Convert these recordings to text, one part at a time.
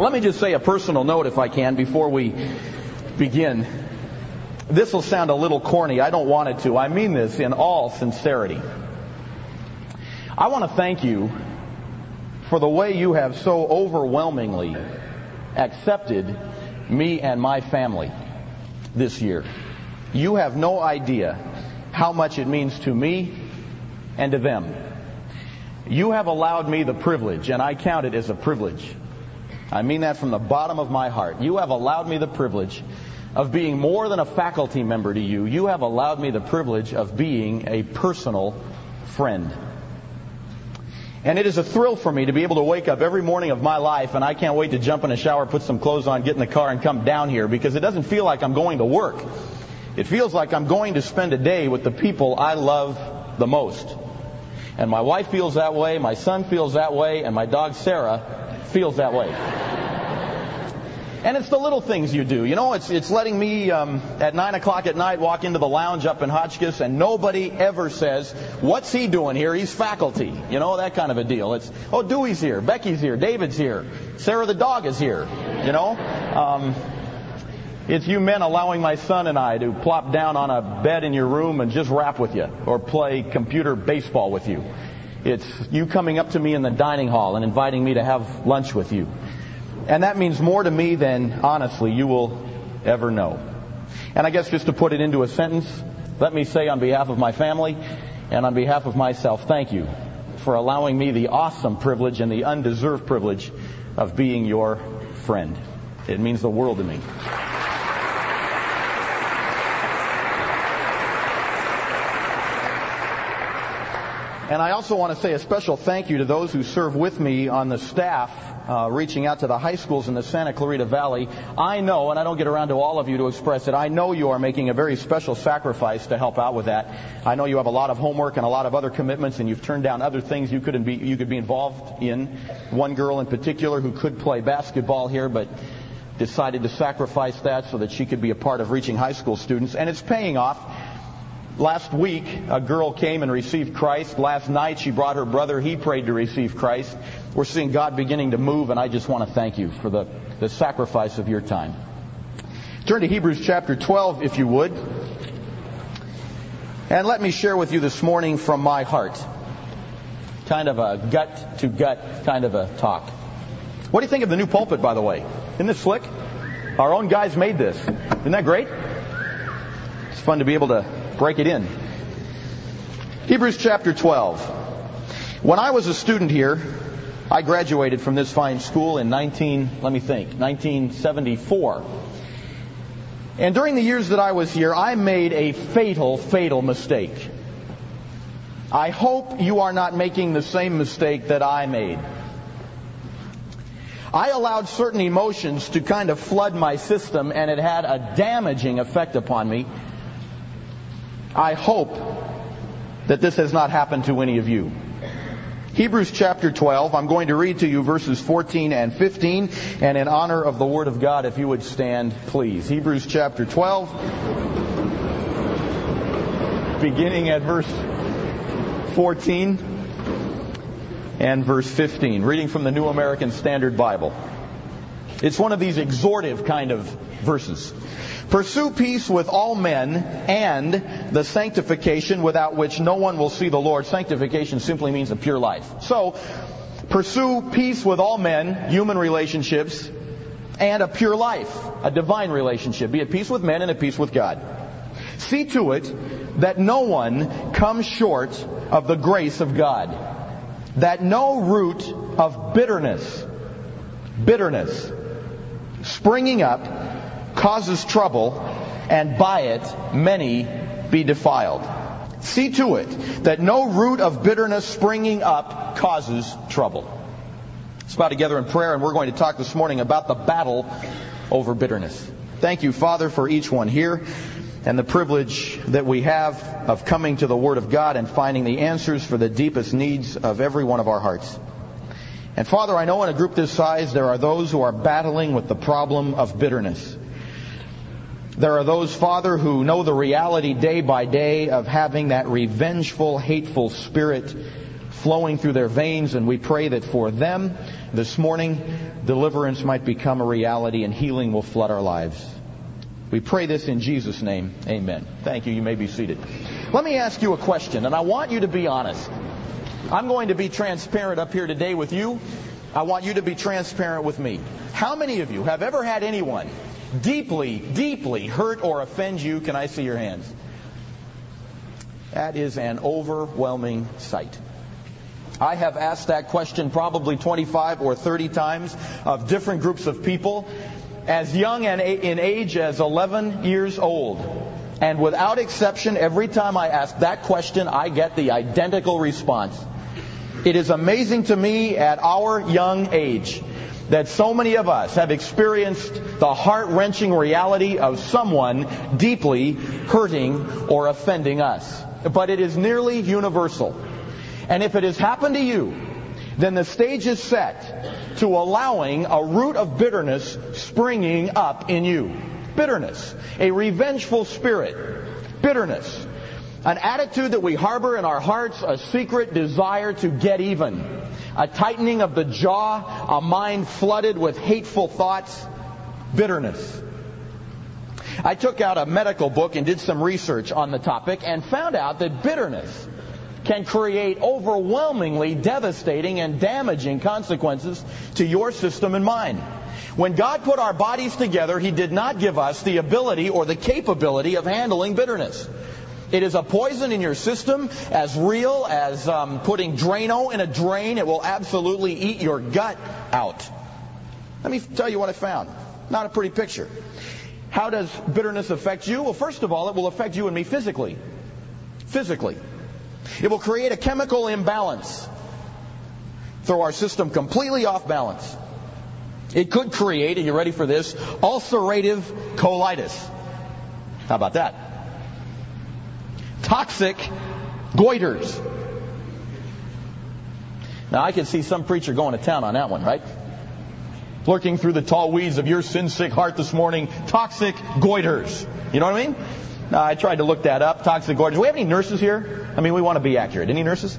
Let me just say a personal note, if I can, before we begin. This will sound a little corny. I don't want it to. I mean this in all sincerity. I want to thank you for the way you have so overwhelmingly accepted me and my family this year. You have no idea how much it means to me and to them. You have allowed me the privilege, and I count it as a privilege. I mean that from the bottom of my heart. You have allowed me the privilege of being more than a faculty member to you. You have allowed me the privilege of being a personal friend. And it is a thrill for me to be able to wake up every morning of my life, and I can't wait to jump in a shower, put some clothes on, get in the car, and come down here because it doesn't feel like I'm going to work. It feels like I'm going to spend a day with the people I love the most. And my wife feels that way, my son feels that way, and my dog Sarah feels that way. And it's the little things you do. You know, it's, it's letting me um, at 9 o'clock at night walk into the lounge up in Hotchkiss and nobody ever says, What's he doing here? He's faculty. You know, that kind of a deal. It's, Oh, Dewey's here. Becky's here. David's here. Sarah the dog is here. You know? Um, it's you men allowing my son and I to plop down on a bed in your room and just rap with you or play computer baseball with you. It's you coming up to me in the dining hall and inviting me to have lunch with you. And that means more to me than, honestly, you will ever know. And I guess just to put it into a sentence, let me say on behalf of my family and on behalf of myself, thank you for allowing me the awesome privilege and the undeserved privilege of being your friend. It means the world to me. And I also want to say a special thank you to those who serve with me on the staff, uh, reaching out to the high schools in the Santa Clarita Valley. I know, and I don't get around to all of you to express it, I know you are making a very special sacrifice to help out with that. I know you have a lot of homework and a lot of other commitments, and you've turned down other things you could be, you could be involved in. One girl in particular who could play basketball here, but decided to sacrifice that so that she could be a part of reaching high school students, and it's paying off. Last week, a girl came and received Christ. Last night, she brought her brother. He prayed to receive Christ. We're seeing God beginning to move, and I just want to thank you for the, the sacrifice of your time. Turn to Hebrews chapter 12, if you would. And let me share with you this morning from my heart. Kind of a gut to gut kind of a talk. What do you think of the new pulpit, by the way? Isn't this slick? Our own guys made this. Isn't that great? It's fun to be able to break it in. Hebrews chapter 12. When I was a student here, I graduated from this fine school in 19, let me think, 1974. And during the years that I was here, I made a fatal, fatal mistake. I hope you are not making the same mistake that I made. I allowed certain emotions to kind of flood my system, and it had a damaging effect upon me I hope that this has not happened to any of you. Hebrews chapter 12, I'm going to read to you verses 14 and 15, and in honor of the Word of God, if you would stand, please. Hebrews chapter 12, beginning at verse 14 and verse 15, reading from the New American Standard Bible. It's one of these exhortive kind of verses. Pursue peace with all men and the sanctification without which no one will see the Lord. Sanctification simply means a pure life. So, pursue peace with all men, human relationships, and a pure life, a divine relationship. Be at peace with men and at peace with God. See to it that no one comes short of the grace of God. That no root of bitterness, bitterness, springing up causes trouble, and by it many be defiled. See to it that no root of bitterness springing up causes trouble. Let's bow together in prayer, and we're going to talk this morning about the battle over bitterness. Thank you, Father, for each one here and the privilege that we have of coming to the Word of God and finding the answers for the deepest needs of every one of our hearts. And Father, I know in a group this size there are those who are battling with the problem of bitterness. There are those, Father, who know the reality day by day of having that revengeful, hateful spirit flowing through their veins, and we pray that for them this morning, deliverance might become a reality and healing will flood our lives. We pray this in Jesus' name. Amen. Thank you. You may be seated. Let me ask you a question, and I want you to be honest. I'm going to be transparent up here today with you. I want you to be transparent with me. How many of you have ever had anyone deeply, deeply hurt or offend you? Can I see your hands? That is an overwhelming sight. I have asked that question probably 25 or 30 times of different groups of people, as young and in age as 11 years old. And without exception, every time I ask that question, I get the identical response. It is amazing to me at our young age that so many of us have experienced the heart wrenching reality of someone deeply hurting or offending us. But it is nearly universal. And if it has happened to you, then the stage is set to allowing a root of bitterness springing up in you. Bitterness. A revengeful spirit. Bitterness. An attitude that we harbor in our hearts, a secret desire to get even. A tightening of the jaw, a mind flooded with hateful thoughts. Bitterness. I took out a medical book and did some research on the topic and found out that bitterness can create overwhelmingly devastating and damaging consequences to your system and mine. When God put our bodies together, He did not give us the ability or the capability of handling bitterness. It is a poison in your system as real as um, putting Drano in a drain. It will absolutely eat your gut out. Let me tell you what I found. Not a pretty picture. How does bitterness affect you? Well, first of all, it will affect you and me physically. Physically. It will create a chemical imbalance. Throw our system completely off balance. It could create, are you ready for this, ulcerative colitis. How about that? Toxic goiters. Now I can see some preacher going to town on that one, right? Lurking through the tall weeds of your sin sick heart this morning, toxic goiters. You know what I mean? Now, I tried to look that up. Toxic goiters. Do we have any nurses here? I mean, we want to be accurate. Any nurses?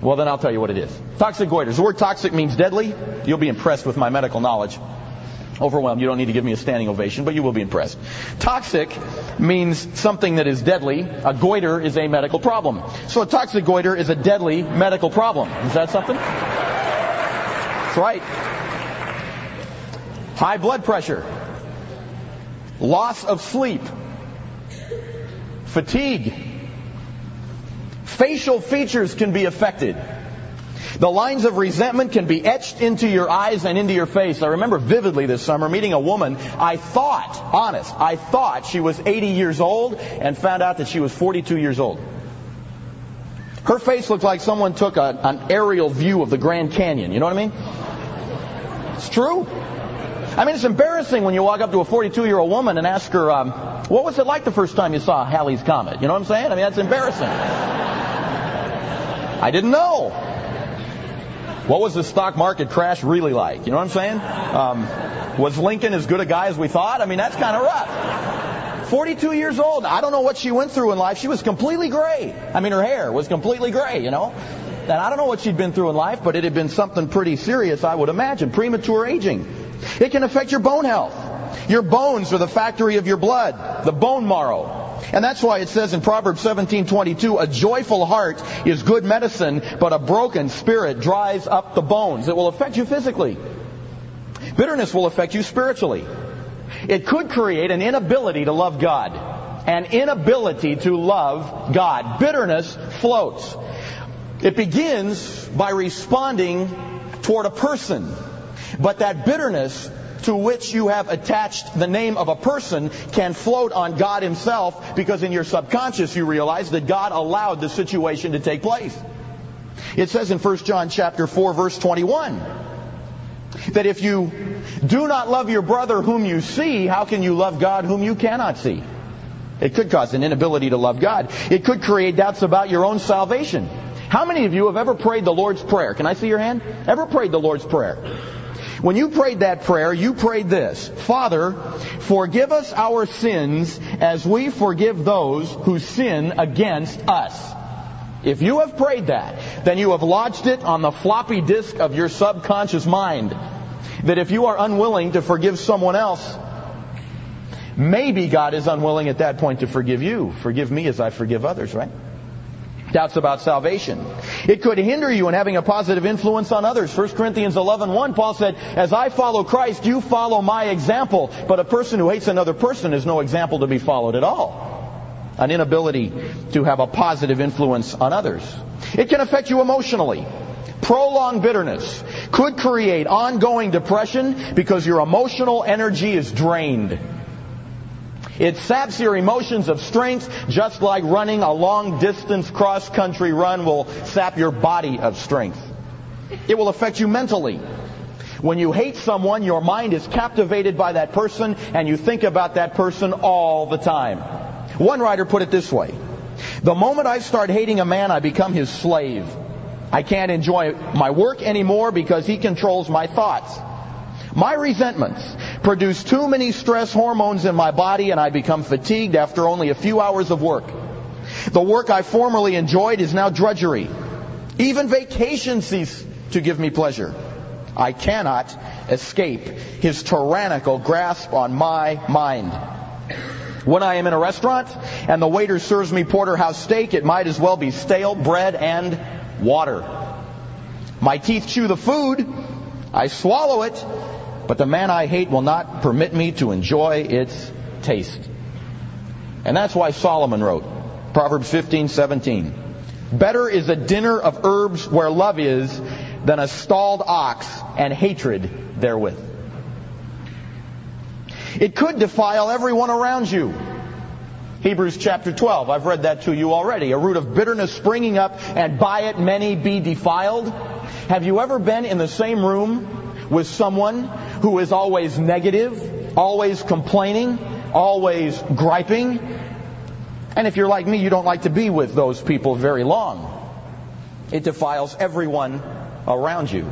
Well, then I'll tell you what it is. Toxic goiters. The word toxic means deadly. You'll be impressed with my medical knowledge. Overwhelmed. You don't need to give me a standing ovation, but you will be impressed. Toxic means something that is deadly. A goiter is a medical problem. So a toxic goiter is a deadly medical problem. Is that something? That's right. High blood pressure. Loss of sleep. Fatigue. Facial features can be affected. The lines of resentment can be etched into your eyes and into your face. I remember vividly this summer meeting a woman. I thought, honest, I thought she was 80 years old and found out that she was 42 years old. Her face looked like someone took a, an aerial view of the Grand Canyon. You know what I mean? It's true. I mean, it's embarrassing when you walk up to a 42 year old woman and ask her, um, what was it like the first time you saw Halley's Comet? You know what I'm saying? I mean, that's embarrassing. I didn't know. What was the stock market crash really like? You know what I'm saying? Um, was Lincoln as good a guy as we thought? I mean, that's kind of rough. 42 years old. I don't know what she went through in life. She was completely gray. I mean, her hair was completely gray, you know? And I don't know what she'd been through in life, but it had been something pretty serious, I would imagine. Premature aging. It can affect your bone health. Your bones are the factory of your blood, the bone marrow. And that's why it says in Proverbs 17:22, a joyful heart is good medicine, but a broken spirit dries up the bones. It will affect you physically. Bitterness will affect you spiritually. It could create an inability to love God. An inability to love God. Bitterness floats. It begins by responding toward a person. But that bitterness to which you have attached the name of a person can float on God Himself because in your subconscious you realize that God allowed the situation to take place. It says in 1 John chapter 4 verse 21 that if you do not love your brother whom you see, how can you love God whom you cannot see? It could cause an inability to love God. It could create doubts about your own salvation. How many of you have ever prayed the Lord's Prayer? Can I see your hand? Ever prayed the Lord's Prayer? When you prayed that prayer, you prayed this Father, forgive us our sins as we forgive those who sin against us. If you have prayed that, then you have lodged it on the floppy disk of your subconscious mind. That if you are unwilling to forgive someone else, maybe God is unwilling at that point to forgive you. Forgive me as I forgive others, right? Doubts about salvation. It could hinder you in having a positive influence on others. 1 Corinthians 11, 1, Paul said, As I follow Christ, you follow my example. But a person who hates another person is no example to be followed at all an inability to have a positive influence on others. It can affect you emotionally. Prolonged bitterness could create ongoing depression because your emotional energy is drained. It saps your emotions of strength just like running a long distance cross country run will sap your body of strength. It will affect you mentally. When you hate someone, your mind is captivated by that person and you think about that person all the time. One writer put it this way The moment I start hating a man, I become his slave. I can't enjoy my work anymore because he controls my thoughts. My resentments produce too many stress hormones in my body and I become fatigued after only a few hours of work. The work I formerly enjoyed is now drudgery. Even vacation cease to give me pleasure. I cannot escape his tyrannical grasp on my mind. When I am in a restaurant and the waiter serves me porterhouse steak, it might as well be stale bread and water. My teeth chew the food. I swallow it. But the man I hate will not permit me to enjoy its taste. And that's why Solomon wrote, Proverbs 15, 17. Better is a dinner of herbs where love is than a stalled ox and hatred therewith. It could defile everyone around you. Hebrews chapter 12. I've read that to you already. A root of bitterness springing up, and by it many be defiled. Have you ever been in the same room with someone who is always negative, always complaining, always griping? And if you're like me, you don't like to be with those people very long. It defiles everyone around you.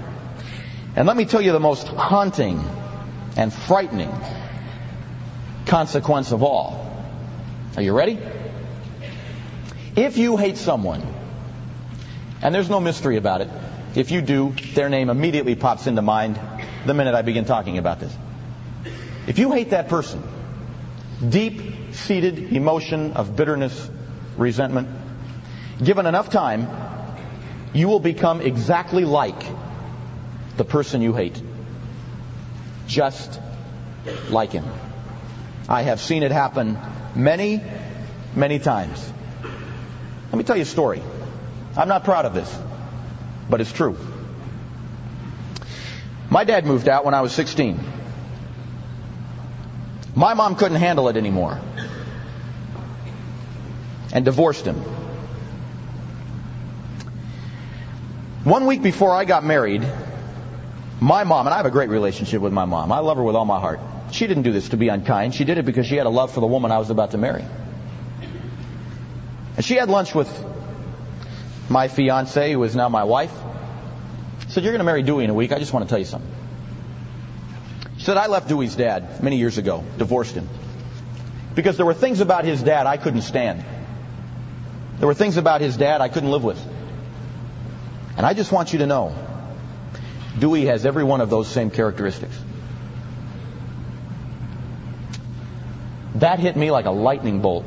And let me tell you the most haunting and frightening consequence of all. Are you ready? If you hate someone, and there's no mystery about it, if you do, their name immediately pops into mind the minute I begin talking about this. If you hate that person, deep seated emotion of bitterness, resentment, given enough time, you will become exactly like the person you hate. Just like him. I have seen it happen many, many times. Let me tell you a story. I'm not proud of this, but it's true. My dad moved out when I was 16. My mom couldn't handle it anymore and divorced him. One week before I got married, my mom, and I have a great relationship with my mom. I love her with all my heart. She didn't do this to be unkind. She did it because she had a love for the woman I was about to marry. And she had lunch with my fiance, who is now my wife. said, You're going to marry Dewey in a week. I just want to tell you something. She said, I left Dewey's dad many years ago, divorced him. Because there were things about his dad I couldn't stand. There were things about his dad I couldn't live with. And I just want you to know Dewey has every one of those same characteristics. That hit me like a lightning bolt.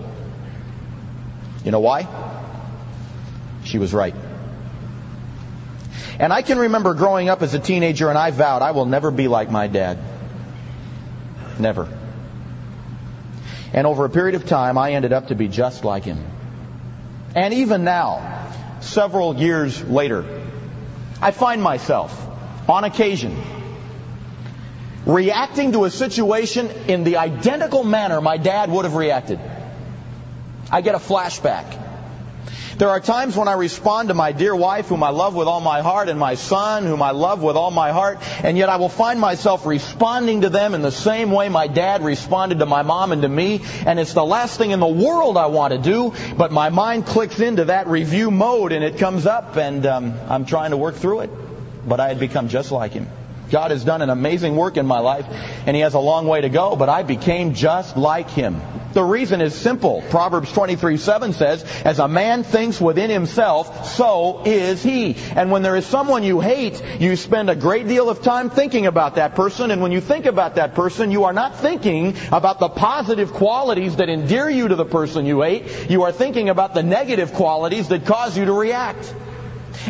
You know why? She was right. And I can remember growing up as a teenager and I vowed I will never be like my dad. Never. And over a period of time, I ended up to be just like him. And even now, several years later, I find myself, on occasion, reacting to a situation in the identical manner my dad would have reacted. I get a flashback. There are times when I respond to my dear wife, whom I love with all my heart, and my son, whom I love with all my heart, and yet I will find myself responding to them in the same way my dad responded to my mom and to me, and it's the last thing in the world I want to do, but my mind clicks into that review mode, and it comes up, and um, I'm trying to work through it. But I had become just like him. God has done an amazing work in my life, and He has a long way to go, but I became just like Him. The reason is simple. Proverbs 23 7 says, As a man thinks within himself, so is he. And when there is someone you hate, you spend a great deal of time thinking about that person. And when you think about that person, you are not thinking about the positive qualities that endear you to the person you hate. You are thinking about the negative qualities that cause you to react.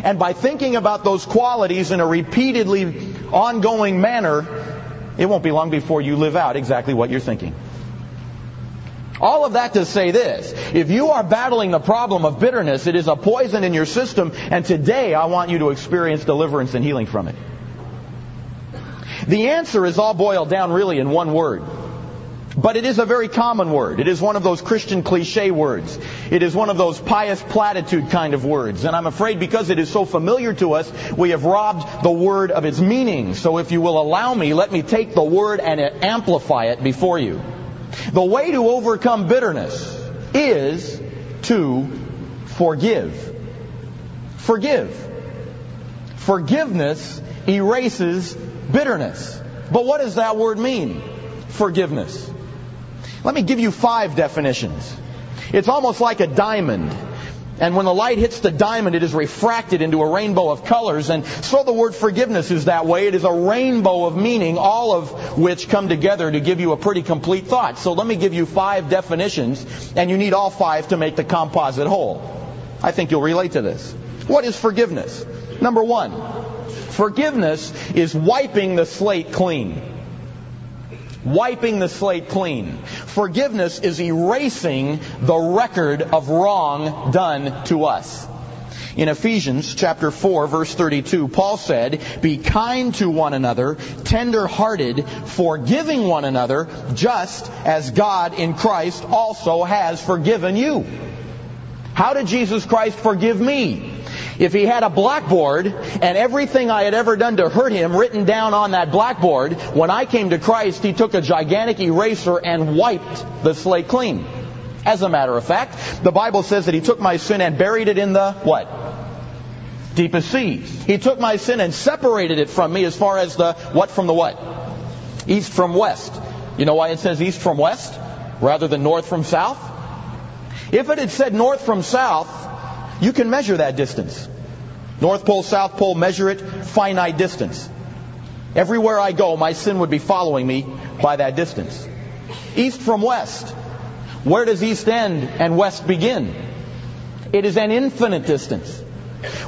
And by thinking about those qualities in a repeatedly ongoing manner, it won't be long before you live out exactly what you're thinking. All of that to say this. If you are battling the problem of bitterness, it is a poison in your system, and today I want you to experience deliverance and healing from it. The answer is all boiled down really in one word. But it is a very common word. It is one of those Christian cliche words. It is one of those pious platitude kind of words. And I'm afraid because it is so familiar to us, we have robbed the word of its meaning. So if you will allow me, let me take the word and amplify it before you. The way to overcome bitterness is to forgive. Forgive. Forgiveness erases bitterness. But what does that word mean? Forgiveness. Let me give you five definitions. It's almost like a diamond. And when the light hits the diamond, it is refracted into a rainbow of colors. And so the word forgiveness is that way. It is a rainbow of meaning, all of which come together to give you a pretty complete thought. So let me give you five definitions, and you need all five to make the composite whole. I think you'll relate to this. What is forgiveness? Number one, forgiveness is wiping the slate clean wiping the slate clean. Forgiveness is erasing the record of wrong done to us. In Ephesians chapter 4 verse 32, Paul said, Be kind to one another, tender-hearted, forgiving one another, just as God in Christ also has forgiven you. How did Jesus Christ forgive me? If he had a blackboard and everything I had ever done to hurt him written down on that blackboard, when I came to Christ, he took a gigantic eraser and wiped the slate clean. As a matter of fact, the Bible says that he took my sin and buried it in the what? Deepest seas. He took my sin and separated it from me as far as the what from the what? East from west. You know why it says east from west rather than north from south? If it had said north from south, you can measure that distance. North Pole, South Pole, measure it, finite distance. Everywhere I go, my sin would be following me by that distance. East from west. Where does east end and west begin? It is an infinite distance.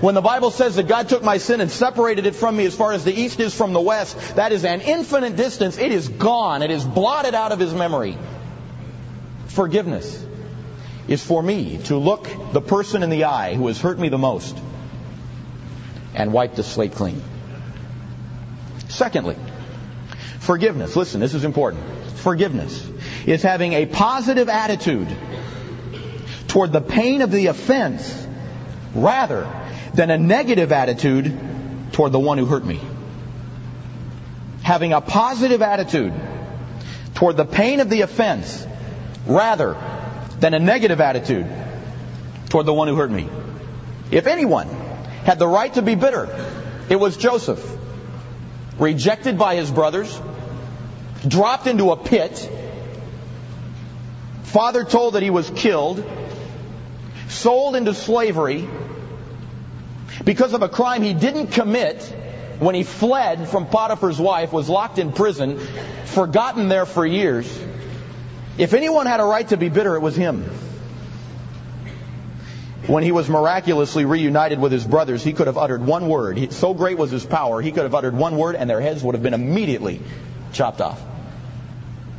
When the Bible says that God took my sin and separated it from me as far as the east is from the west, that is an infinite distance. It is gone. It is blotted out of his memory. Forgiveness is for me to look the person in the eye who has hurt me the most and wipe the slate clean. Secondly, forgiveness. Listen, this is important. Forgiveness is having a positive attitude toward the pain of the offense rather than a negative attitude toward the one who hurt me. Having a positive attitude toward the pain of the offense rather than a negative attitude toward the one who hurt me. If anyone had the right to be bitter, it was Joseph. Rejected by his brothers, dropped into a pit, father told that he was killed, sold into slavery because of a crime he didn't commit when he fled from Potiphar's wife, was locked in prison, forgotten there for years. If anyone had a right to be bitter, it was him. When he was miraculously reunited with his brothers, he could have uttered one word. so great was his power, he could have uttered one word and their heads would have been immediately chopped off.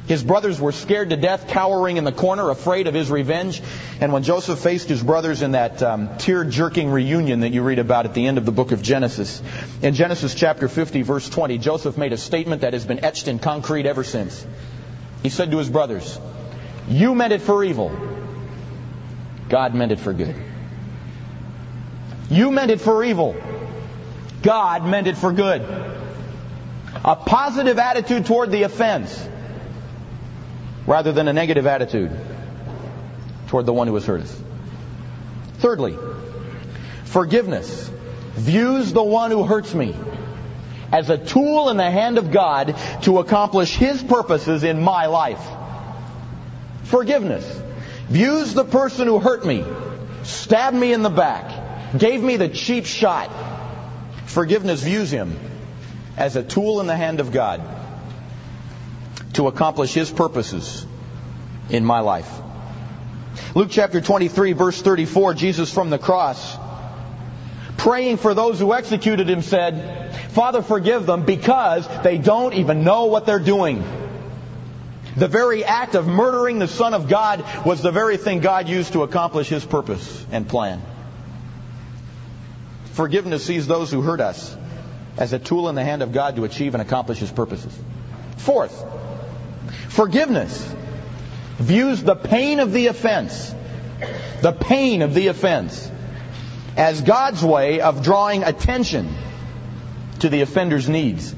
His brothers were scared to death, cowering in the corner, afraid of his revenge. And when Joseph faced his brothers in that um, tear-jerking reunion that you read about at the end of the book of Genesis, in Genesis chapter 50, verse 20, Joseph made a statement that has been etched in concrete ever since. He said to his brothers, You meant it for evil. God meant it for good. You meant it for evil. God meant it for good. A positive attitude toward the offense rather than a negative attitude toward the one who has hurt us. Thirdly, forgiveness views the one who hurts me as a tool in the hand of God to accomplish His purposes in my life. Forgiveness views the person who hurt me, stabbed me in the back, gave me the cheap shot. Forgiveness views him as a tool in the hand of God to accomplish his purposes in my life. Luke chapter 23 verse 34, Jesus from the cross, praying for those who executed him said, Father forgive them because they don't even know what they're doing. The very act of murdering the Son of God was the very thing God used to accomplish His purpose and plan. Forgiveness sees those who hurt us as a tool in the hand of God to achieve and accomplish His purposes. Fourth, forgiveness views the pain of the offense, the pain of the offense, as God's way of drawing attention to the offender's needs.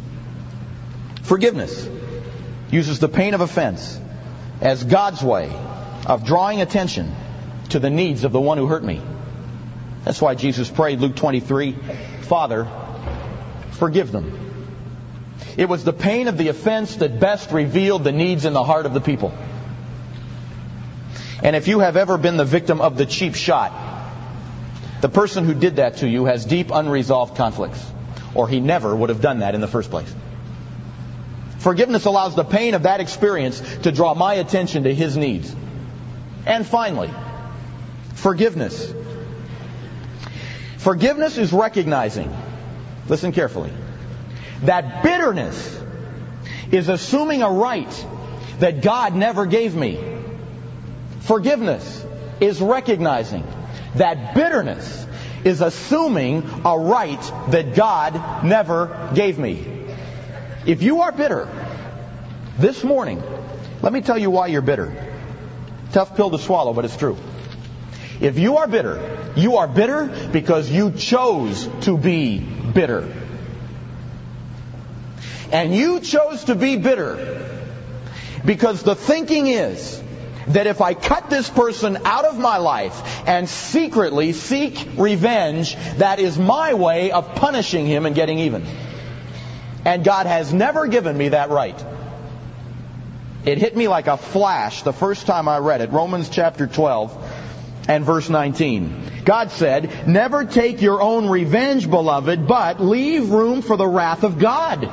Forgiveness uses the pain of offense as God's way of drawing attention to the needs of the one who hurt me. That's why Jesus prayed, Luke 23, Father, forgive them. It was the pain of the offense that best revealed the needs in the heart of the people. And if you have ever been the victim of the cheap shot, the person who did that to you has deep unresolved conflicts, or he never would have done that in the first place. Forgiveness allows the pain of that experience to draw my attention to his needs. And finally, forgiveness. Forgiveness is recognizing, listen carefully, that bitterness is assuming a right that God never gave me. Forgiveness is recognizing that bitterness is assuming a right that God never gave me. If you are bitter this morning, let me tell you why you're bitter. Tough pill to swallow, but it's true. If you are bitter, you are bitter because you chose to be bitter. And you chose to be bitter because the thinking is that if I cut this person out of my life and secretly seek revenge, that is my way of punishing him and getting even. And God has never given me that right. It hit me like a flash the first time I read it. Romans chapter 12 and verse 19. God said, Never take your own revenge, beloved, but leave room for the wrath of God.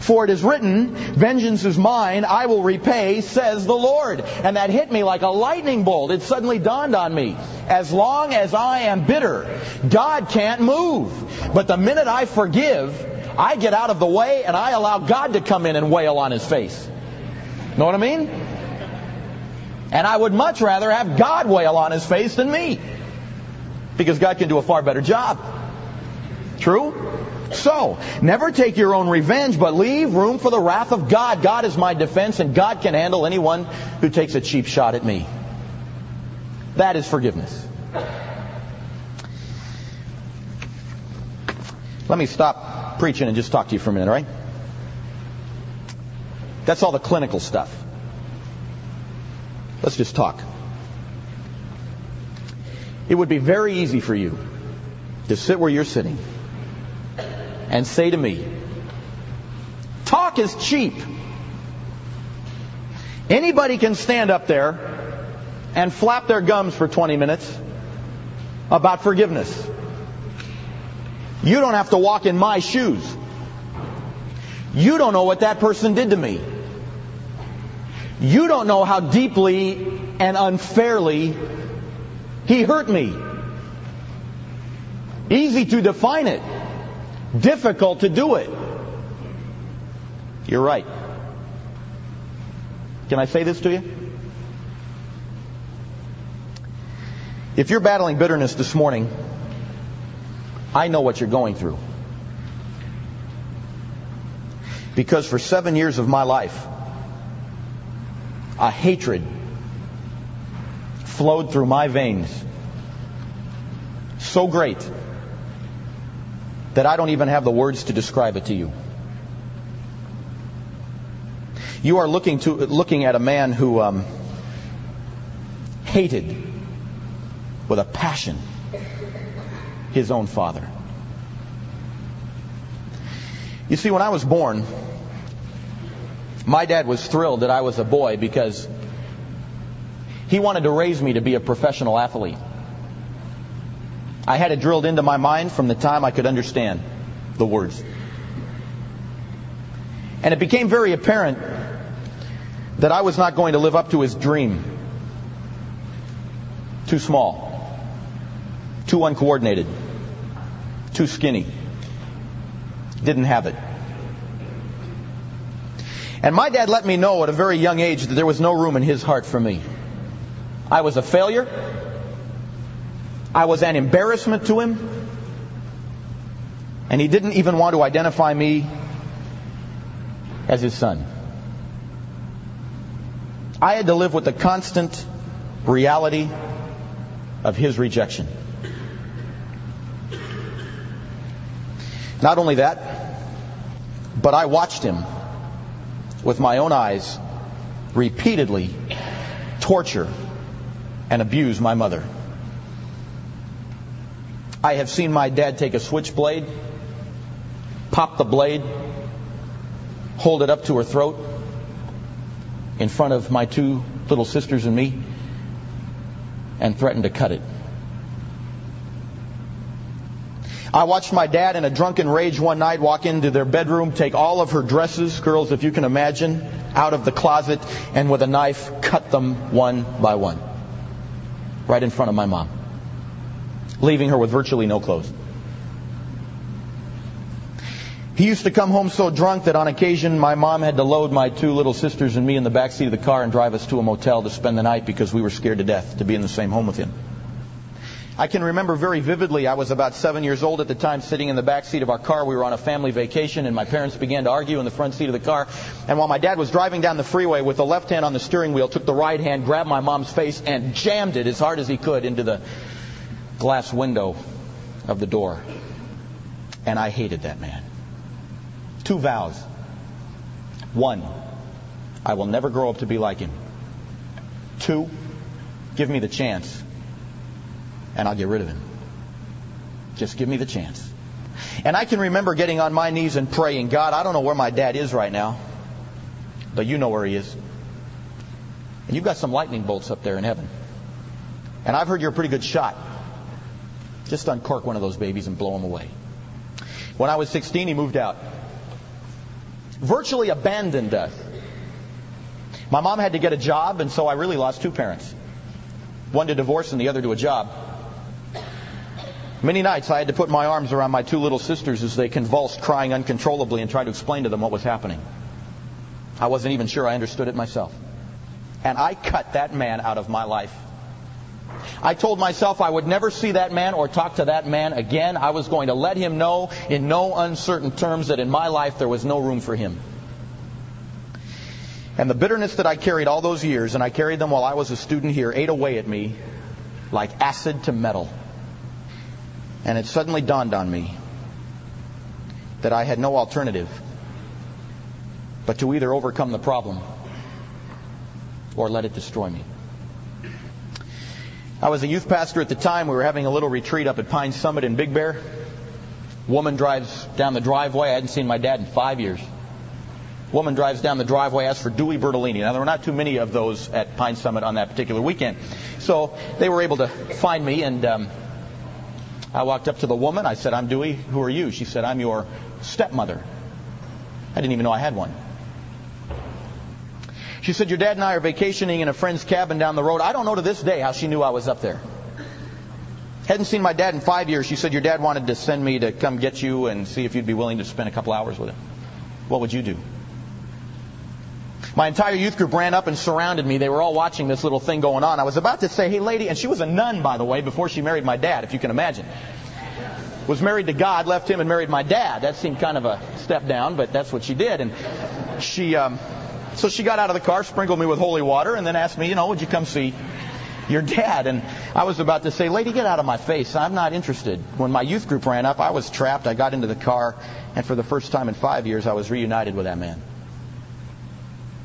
For it is written, Vengeance is mine, I will repay, says the Lord. And that hit me like a lightning bolt. It suddenly dawned on me. As long as I am bitter, God can't move. But the minute I forgive, I get out of the way and I allow God to come in and wail on his face. Know what I mean? And I would much rather have God wail on his face than me. Because God can do a far better job. True? So, never take your own revenge, but leave room for the wrath of God. God is my defense, and God can handle anyone who takes a cheap shot at me. That is forgiveness. Let me stop preaching and just talk to you for a minute, all right? That's all the clinical stuff. Let's just talk. It would be very easy for you to sit where you're sitting and say to me, Talk is cheap. Anybody can stand up there and flap their gums for 20 minutes about forgiveness. You don't have to walk in my shoes. You don't know what that person did to me. You don't know how deeply and unfairly he hurt me. Easy to define it, difficult to do it. You're right. Can I say this to you? If you're battling bitterness this morning, I know what you're going through. Because for seven years of my life, a hatred flowed through my veins so great that I don't even have the words to describe it to you. You are looking to looking at a man who um, hated with a passion his own father. You see, when I was born, my dad was thrilled that I was a boy because He wanted to raise me to be a professional athlete. I had it drilled into my mind from the time I could understand the words. And it became very apparent that I was not going to live up to his dream. Too small, too uncoordinated, too skinny. Didn't have it. And my dad let me know at a very young age that there was no room in his heart for me. I was a failure. I was an embarrassment to him. And he didn't even want to identify me as his son. I had to live with the constant reality of his rejection. Not only that, but I watched him with my own eyes repeatedly torture and abuse my mother. I have seen my dad take a switchblade, pop the blade, hold it up to her throat in front of my two little sisters and me, and threaten to cut it. I watched my dad in a drunken rage one night walk into their bedroom, take all of her dresses, girls, if you can imagine, out of the closet, and with a knife cut them one by one. Right in front of my mom. Leaving her with virtually no clothes. He used to come home so drunk that on occasion my mom had to load my two little sisters and me in the back seat of the car and drive us to a motel to spend the night because we were scared to death to be in the same home with him. I can remember very vividly, I was about seven years old at the time, sitting in the back seat of our car. We were on a family vacation, and my parents began to argue in the front seat of the car. And while my dad was driving down the freeway with the left hand on the steering wheel, took the right hand, grabbed my mom's face, and jammed it as hard as he could into the glass window of the door. And I hated that man. Two vows. One, I will never grow up to be like him. Two, give me the chance and I'll get rid of him. Just give me the chance. And I can remember getting on my knees and praying, God, I don't know where my dad is right now, but you know where he is. And you've got some lightning bolts up there in heaven. And I've heard you're a pretty good shot. Just uncork one of those babies and blow them away. When I was 16, he moved out. Virtually abandoned us. My mom had to get a job, and so I really lost two parents. One to divorce and the other to a job. Many nights I had to put my arms around my two little sisters as they convulsed, crying uncontrollably, and try to explain to them what was happening. I wasn't even sure I understood it myself. And I cut that man out of my life. I told myself I would never see that man or talk to that man again. I was going to let him know in no uncertain terms that in my life there was no room for him. And the bitterness that I carried all those years, and I carried them while I was a student here, ate away at me like acid to metal. And it suddenly dawned on me that I had no alternative but to either overcome the problem or let it destroy me. I was a youth pastor at the time. We were having a little retreat up at Pine Summit in Big Bear. Woman drives down the driveway. I hadn't seen my dad in five years. Woman drives down the driveway, asks for Dewey Bertolini. Now, there were not too many of those at Pine Summit on that particular weekend. So they were able to find me, and um, I walked up to the woman. I said, I'm Dewey. Who are you? She said, I'm your stepmother. I didn't even know I had one. She said, Your dad and I are vacationing in a friend's cabin down the road. I don't know to this day how she knew I was up there. Hadn't seen my dad in five years. She said, Your dad wanted to send me to come get you and see if you'd be willing to spend a couple hours with him. What would you do? My entire youth group ran up and surrounded me. They were all watching this little thing going on. I was about to say, hey, lady, and she was a nun, by the way, before she married my dad, if you can imagine. Was married to God, left him and married my dad. That seemed kind of a step down, but that's what she did. And she, um, so she got out of the car, sprinkled me with holy water, and then asked me, you know, would you come see your dad? And I was about to say, lady, get out of my face. I'm not interested. When my youth group ran up, I was trapped. I got into the car, and for the first time in five years, I was reunited with that man.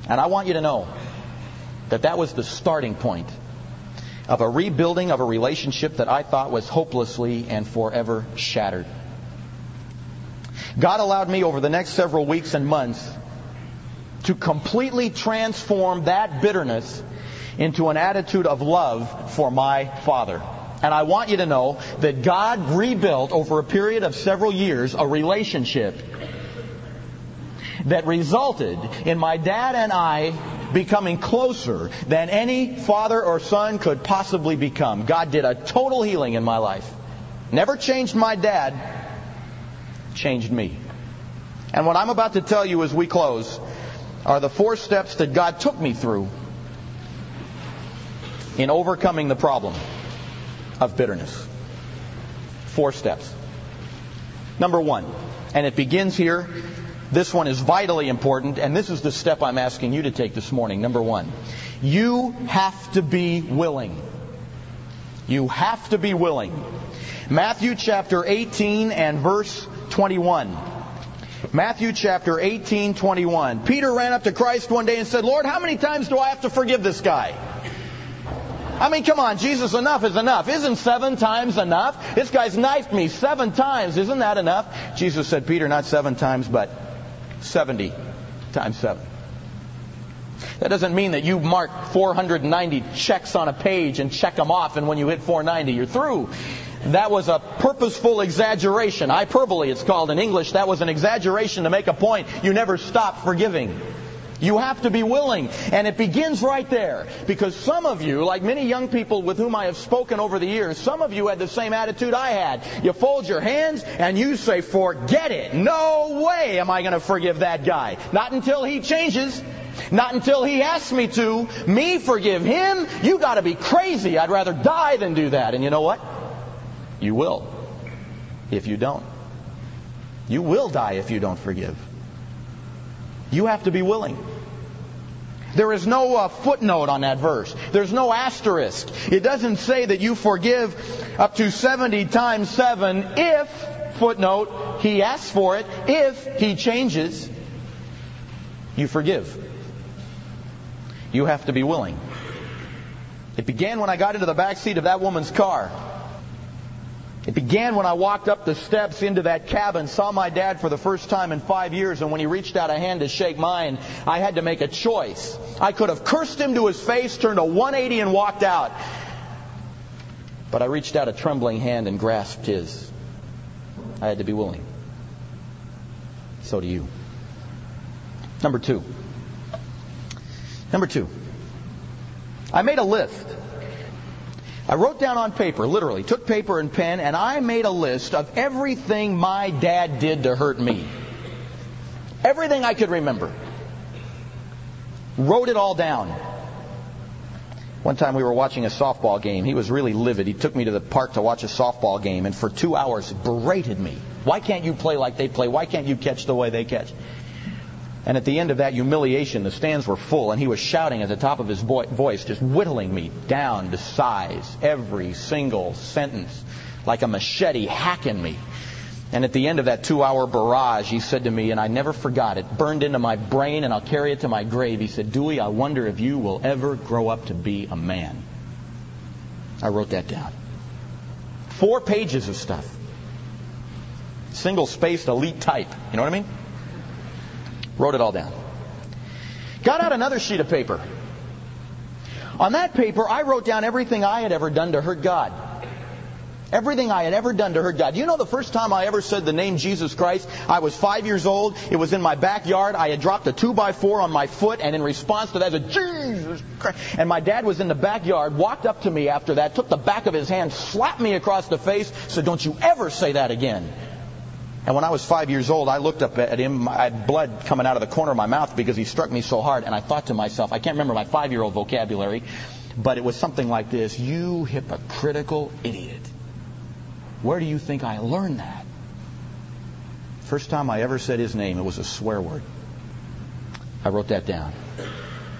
And I want you to know that that was the starting point of a rebuilding of a relationship that I thought was hopelessly and forever shattered. God allowed me over the next several weeks and months to completely transform that bitterness into an attitude of love for my Father. And I want you to know that God rebuilt over a period of several years a relationship that resulted in my dad and I becoming closer than any father or son could possibly become. God did a total healing in my life. Never changed my dad, changed me. And what I'm about to tell you as we close are the four steps that God took me through in overcoming the problem of bitterness. Four steps. Number one, and it begins here. This one is vitally important, and this is the step I'm asking you to take this morning. Number one, you have to be willing. You have to be willing. Matthew chapter 18 and verse 21. Matthew chapter 18, 21. Peter ran up to Christ one day and said, Lord, how many times do I have to forgive this guy? I mean, come on, Jesus, enough is enough. Isn't seven times enough? This guy's knifed me seven times. Isn't that enough? Jesus said, Peter, not seven times, but 70 times seven. That doesn't mean that you mark 490 checks on a page and check them off, and when you hit 490, you're through. That was a purposeful exaggeration. Hyperbole, it's called in English. That was an exaggeration to make a point. You never stop forgiving. You have to be willing. And it begins right there. Because some of you, like many young people with whom I have spoken over the years, some of you had the same attitude I had. You fold your hands and you say, forget it. No way am I going to forgive that guy. Not until he changes. Not until he asks me to. Me forgive him? You gotta be crazy. I'd rather die than do that. And you know what? You will. If you don't. You will die if you don't forgive. You have to be willing. There is no uh, footnote on that verse. There's no asterisk. It doesn't say that you forgive up to 70 times 7 if, footnote, he asks for it, if he changes, you forgive. You have to be willing. It began when I got into the back seat of that woman's car. It began when I walked up the steps into that cabin, saw my dad for the first time in five years, and when he reached out a hand to shake mine, I had to make a choice. I could have cursed him to his face, turned a 180 and walked out. But I reached out a trembling hand and grasped his. I had to be willing. So do you. Number two. Number two. I made a list I wrote down on paper, literally, took paper and pen, and I made a list of everything my dad did to hurt me. Everything I could remember. Wrote it all down. One time we were watching a softball game. He was really livid. He took me to the park to watch a softball game, and for two hours berated me. Why can't you play like they play? Why can't you catch the way they catch? And at the end of that humiliation, the stands were full, and he was shouting at the top of his voice, just whittling me down to size, every single sentence, like a machete hacking me. And at the end of that two hour barrage, he said to me, and I never forgot it, burned into my brain, and I'll carry it to my grave. He said, Dewey, I wonder if you will ever grow up to be a man. I wrote that down. Four pages of stuff. Single spaced elite type. You know what I mean? Wrote it all down. Got out another sheet of paper. On that paper, I wrote down everything I had ever done to hurt God. Everything I had ever done to hurt God. You know the first time I ever said the name Jesus Christ? I was five years old. It was in my backyard. I had dropped a two by four on my foot, and in response to that, I said, Jesus Christ. And my dad was in the backyard, walked up to me after that, took the back of his hand, slapped me across the face, said, Don't you ever say that again. And when I was five years old, I looked up at him. I had blood coming out of the corner of my mouth because he struck me so hard. And I thought to myself, I can't remember my five year old vocabulary, but it was something like this You hypocritical idiot. Where do you think I learned that? First time I ever said his name, it was a swear word. I wrote that down.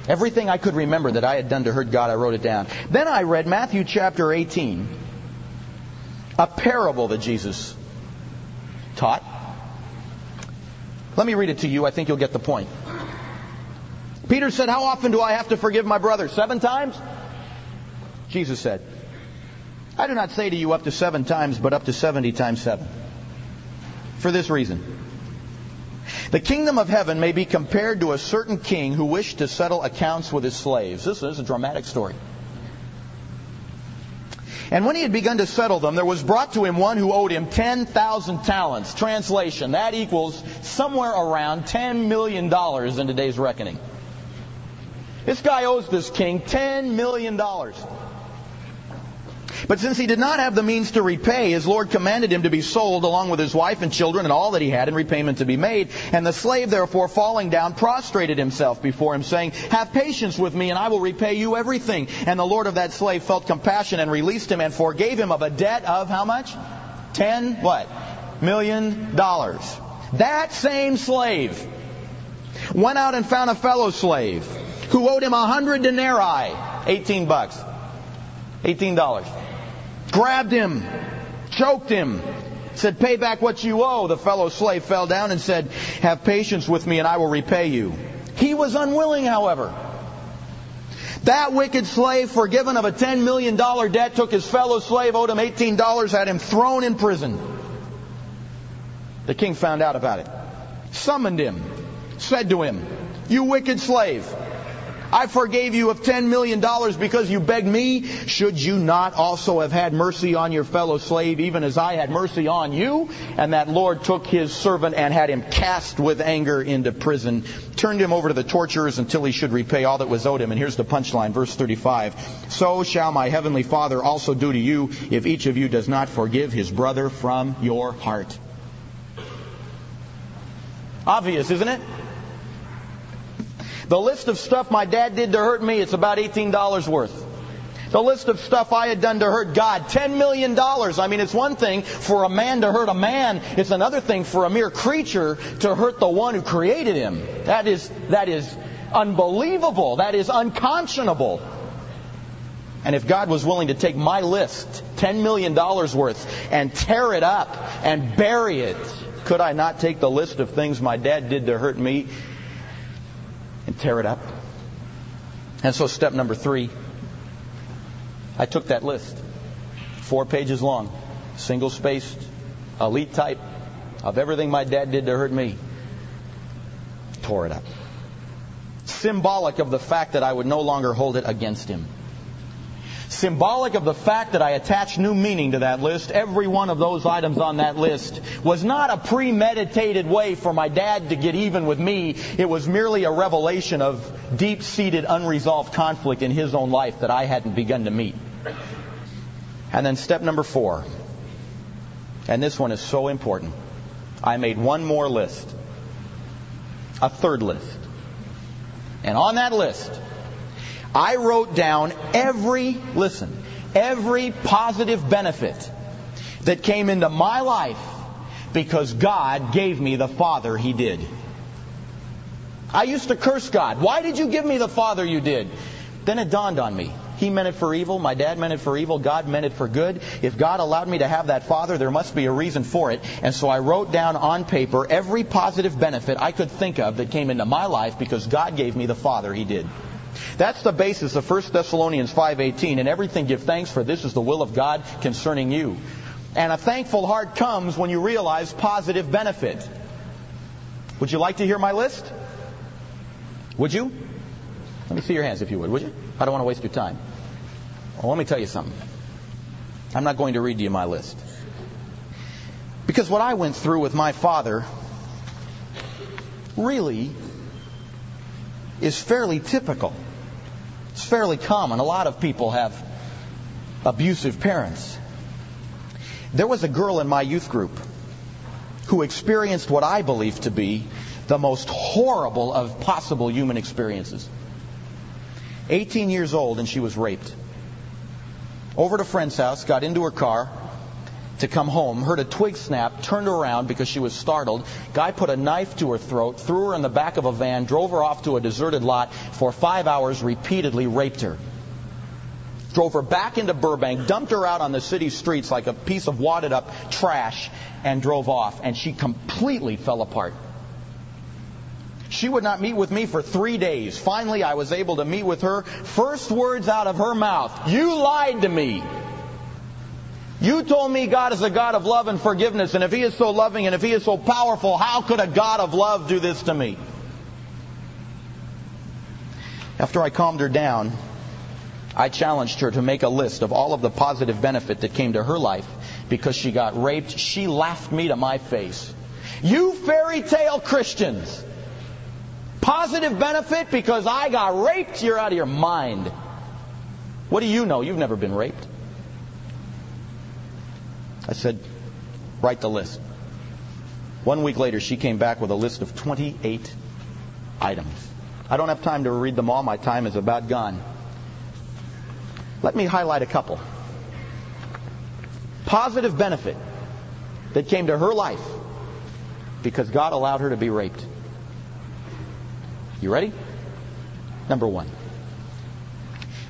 Everything I could remember that I had done to hurt God, I wrote it down. Then I read Matthew chapter 18, a parable that Jesus taught. Let me read it to you. I think you'll get the point. Peter said, How often do I have to forgive my brother? Seven times? Jesus said, I do not say to you up to seven times, but up to 70 times seven. For this reason The kingdom of heaven may be compared to a certain king who wished to settle accounts with his slaves. This is a dramatic story. And when he had begun to settle them, there was brought to him one who owed him 10,000 talents. Translation, that equals somewhere around $10 million in today's reckoning. This guy owes this king $10 million. But since he did not have the means to repay, his Lord commanded him to be sold along with his wife and children and all that he had in repayment to be made. And the slave therefore falling down prostrated himself before him saying, Have patience with me and I will repay you everything. And the Lord of that slave felt compassion and released him and forgave him of a debt of how much? Ten what? Million dollars. That same slave went out and found a fellow slave who owed him a hundred denarii, 18 bucks, $18 grabbed him, choked him, said, Pay back what you owe. The fellow slave fell down and said, Have patience with me and I will repay you. He was unwilling, however. That wicked slave, forgiven of a $10 million debt, took his fellow slave, owed him $18, had him thrown in prison. The king found out about it, summoned him, said to him, You wicked slave, I forgave you of $10 million because you begged me. Should you not also have had mercy on your fellow slave, even as I had mercy on you? And that Lord took his servant and had him cast with anger into prison, turned him over to the torturers until he should repay all that was owed him. And here's the punchline, verse 35. So shall my heavenly Father also do to you if each of you does not forgive his brother from your heart. Obvious, isn't it? The list of stuff my dad did to hurt me, it's about $18 worth. The list of stuff I had done to hurt God, $10 million. I mean, it's one thing for a man to hurt a man. It's another thing for a mere creature to hurt the one who created him. That is, that is unbelievable. That is unconscionable. And if God was willing to take my list, $10 million worth, and tear it up and bury it, could I not take the list of things my dad did to hurt me and tear it up. And so, step number three, I took that list, four pages long, single spaced, elite type, of everything my dad did to hurt me, tore it up. Symbolic of the fact that I would no longer hold it against him symbolic of the fact that I attached new meaning to that list. Every one of those items on that list was not a premeditated way for my dad to get even with me. It was merely a revelation of deep seated, unresolved conflict in his own life that I hadn't begun to meet. And then step number four, and this one is so important. I made one more list, a third list. And on that list, I wrote down every, listen, every positive benefit that came into my life because God gave me the father he did. I used to curse God. Why did you give me the father you did? Then it dawned on me. He meant it for evil. My dad meant it for evil. God meant it for good. If God allowed me to have that father, there must be a reason for it. And so I wrote down on paper every positive benefit I could think of that came into my life because God gave me the father he did. That's the basis of 1 Thessalonians 5:18. And everything give thanks for this is the will of God concerning you. And a thankful heart comes when you realize positive benefit. Would you like to hear my list? Would you? Let me see your hands if you would, would you? I don't want to waste your time. Well, let me tell you something. I'm not going to read you my list. Because what I went through with my father really is fairly typical. It's fairly common. A lot of people have abusive parents. There was a girl in my youth group who experienced what I believe to be the most horrible of possible human experiences. 18 years old, and she was raped. Over to a friend's house, got into her car, to come home, heard a twig snap, turned around because she was startled. Guy put a knife to her throat, threw her in the back of a van, drove her off to a deserted lot for five hours, repeatedly raped her. Drove her back into Burbank, dumped her out on the city streets like a piece of wadded up trash, and drove off. And she completely fell apart. She would not meet with me for three days. Finally, I was able to meet with her. First words out of her mouth, You lied to me. You told me God is a God of love and forgiveness, and if He is so loving and if He is so powerful, how could a God of love do this to me? After I calmed her down, I challenged her to make a list of all of the positive benefit that came to her life because she got raped. She laughed me to my face. You fairy tale Christians! Positive benefit because I got raped? You're out of your mind. What do you know? You've never been raped. I said, write the list. One week later, she came back with a list of 28 items. I don't have time to read them all. My time is about gone. Let me highlight a couple. Positive benefit that came to her life because God allowed her to be raped. You ready? Number one.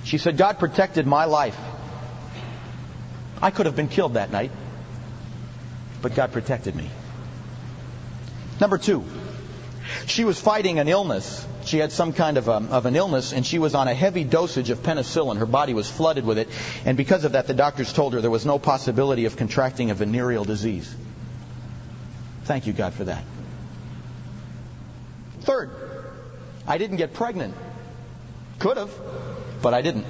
She said, God protected my life. I could have been killed that night but God protected me. Number two, she was fighting an illness. She had some kind of, a, um, of an illness, and she was on a heavy dosage of penicillin. Her body was flooded with it, and because of that, the doctors told her there was no possibility of contracting a venereal disease. Thank you, God, for that. Third, I didn't get pregnant. Could have, but I didn't.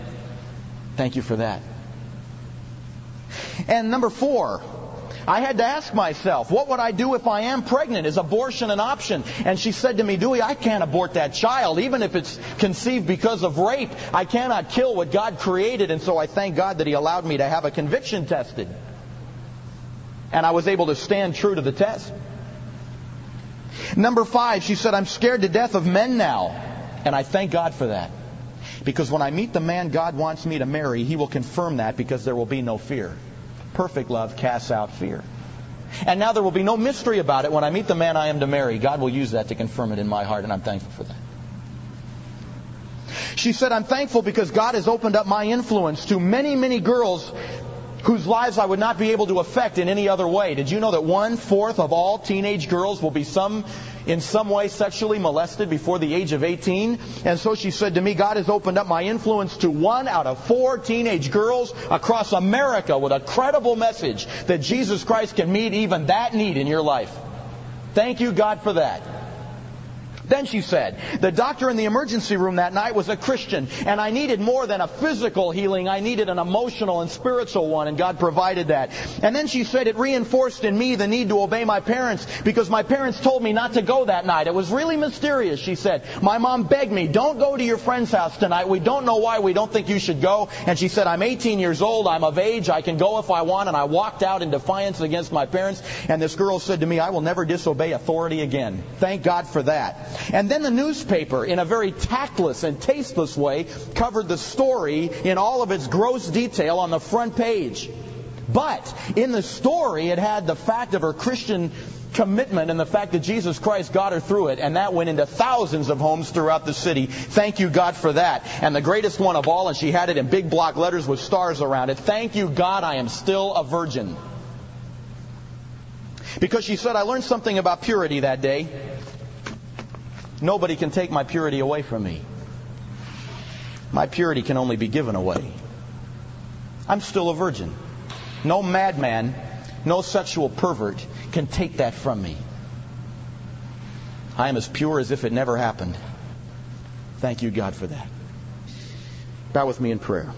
Thank you for that. And number four, I had to ask myself, what would I do if I am pregnant? Is abortion an option? And she said to me, Dewey, I can't abort that child, even if it's conceived because of rape. I cannot kill what God created, and so I thank God that He allowed me to have a conviction tested. And I was able to stand true to the test. Number five, she said, I'm scared to death of men now. And I thank God for that. Because when I meet the man God wants me to marry, He will confirm that because there will be no fear. Perfect love casts out fear. And now there will be no mystery about it. When I meet the man I am to marry, God will use that to confirm it in my heart, and I'm thankful for that. She said, I'm thankful because God has opened up my influence to many, many girls whose lives I would not be able to affect in any other way. Did you know that one fourth of all teenage girls will be some in some way sexually molested before the age of 18. And so she said to me, God has opened up my influence to one out of four teenage girls across America with a credible message that Jesus Christ can meet even that need in your life. Thank you, God, for that. Then she said, the doctor in the emergency room that night was a Christian, and I needed more than a physical healing. I needed an emotional and spiritual one, and God provided that. And then she said it reinforced in me the need to obey my parents because my parents told me not to go that night. It was really mysterious, she said. My mom begged me, don't go to your friend's house tonight. We don't know why. We don't think you should go. And she said, I'm 18 years old. I'm of age. I can go if I want. And I walked out in defiance against my parents. And this girl said to me, I will never disobey authority again. Thank God for that. And then the newspaper, in a very tactless and tasteless way, covered the story in all of its gross detail on the front page. But in the story, it had the fact of her Christian commitment and the fact that Jesus Christ got her through it, and that went into thousands of homes throughout the city. Thank you, God, for that. And the greatest one of all, and she had it in big block letters with stars around it. Thank you, God, I am still a virgin. Because she said, I learned something about purity that day. Nobody can take my purity away from me. My purity can only be given away. I'm still a virgin. No madman, no sexual pervert can take that from me. I am as pure as if it never happened. Thank you, God, for that. Bow with me in prayer.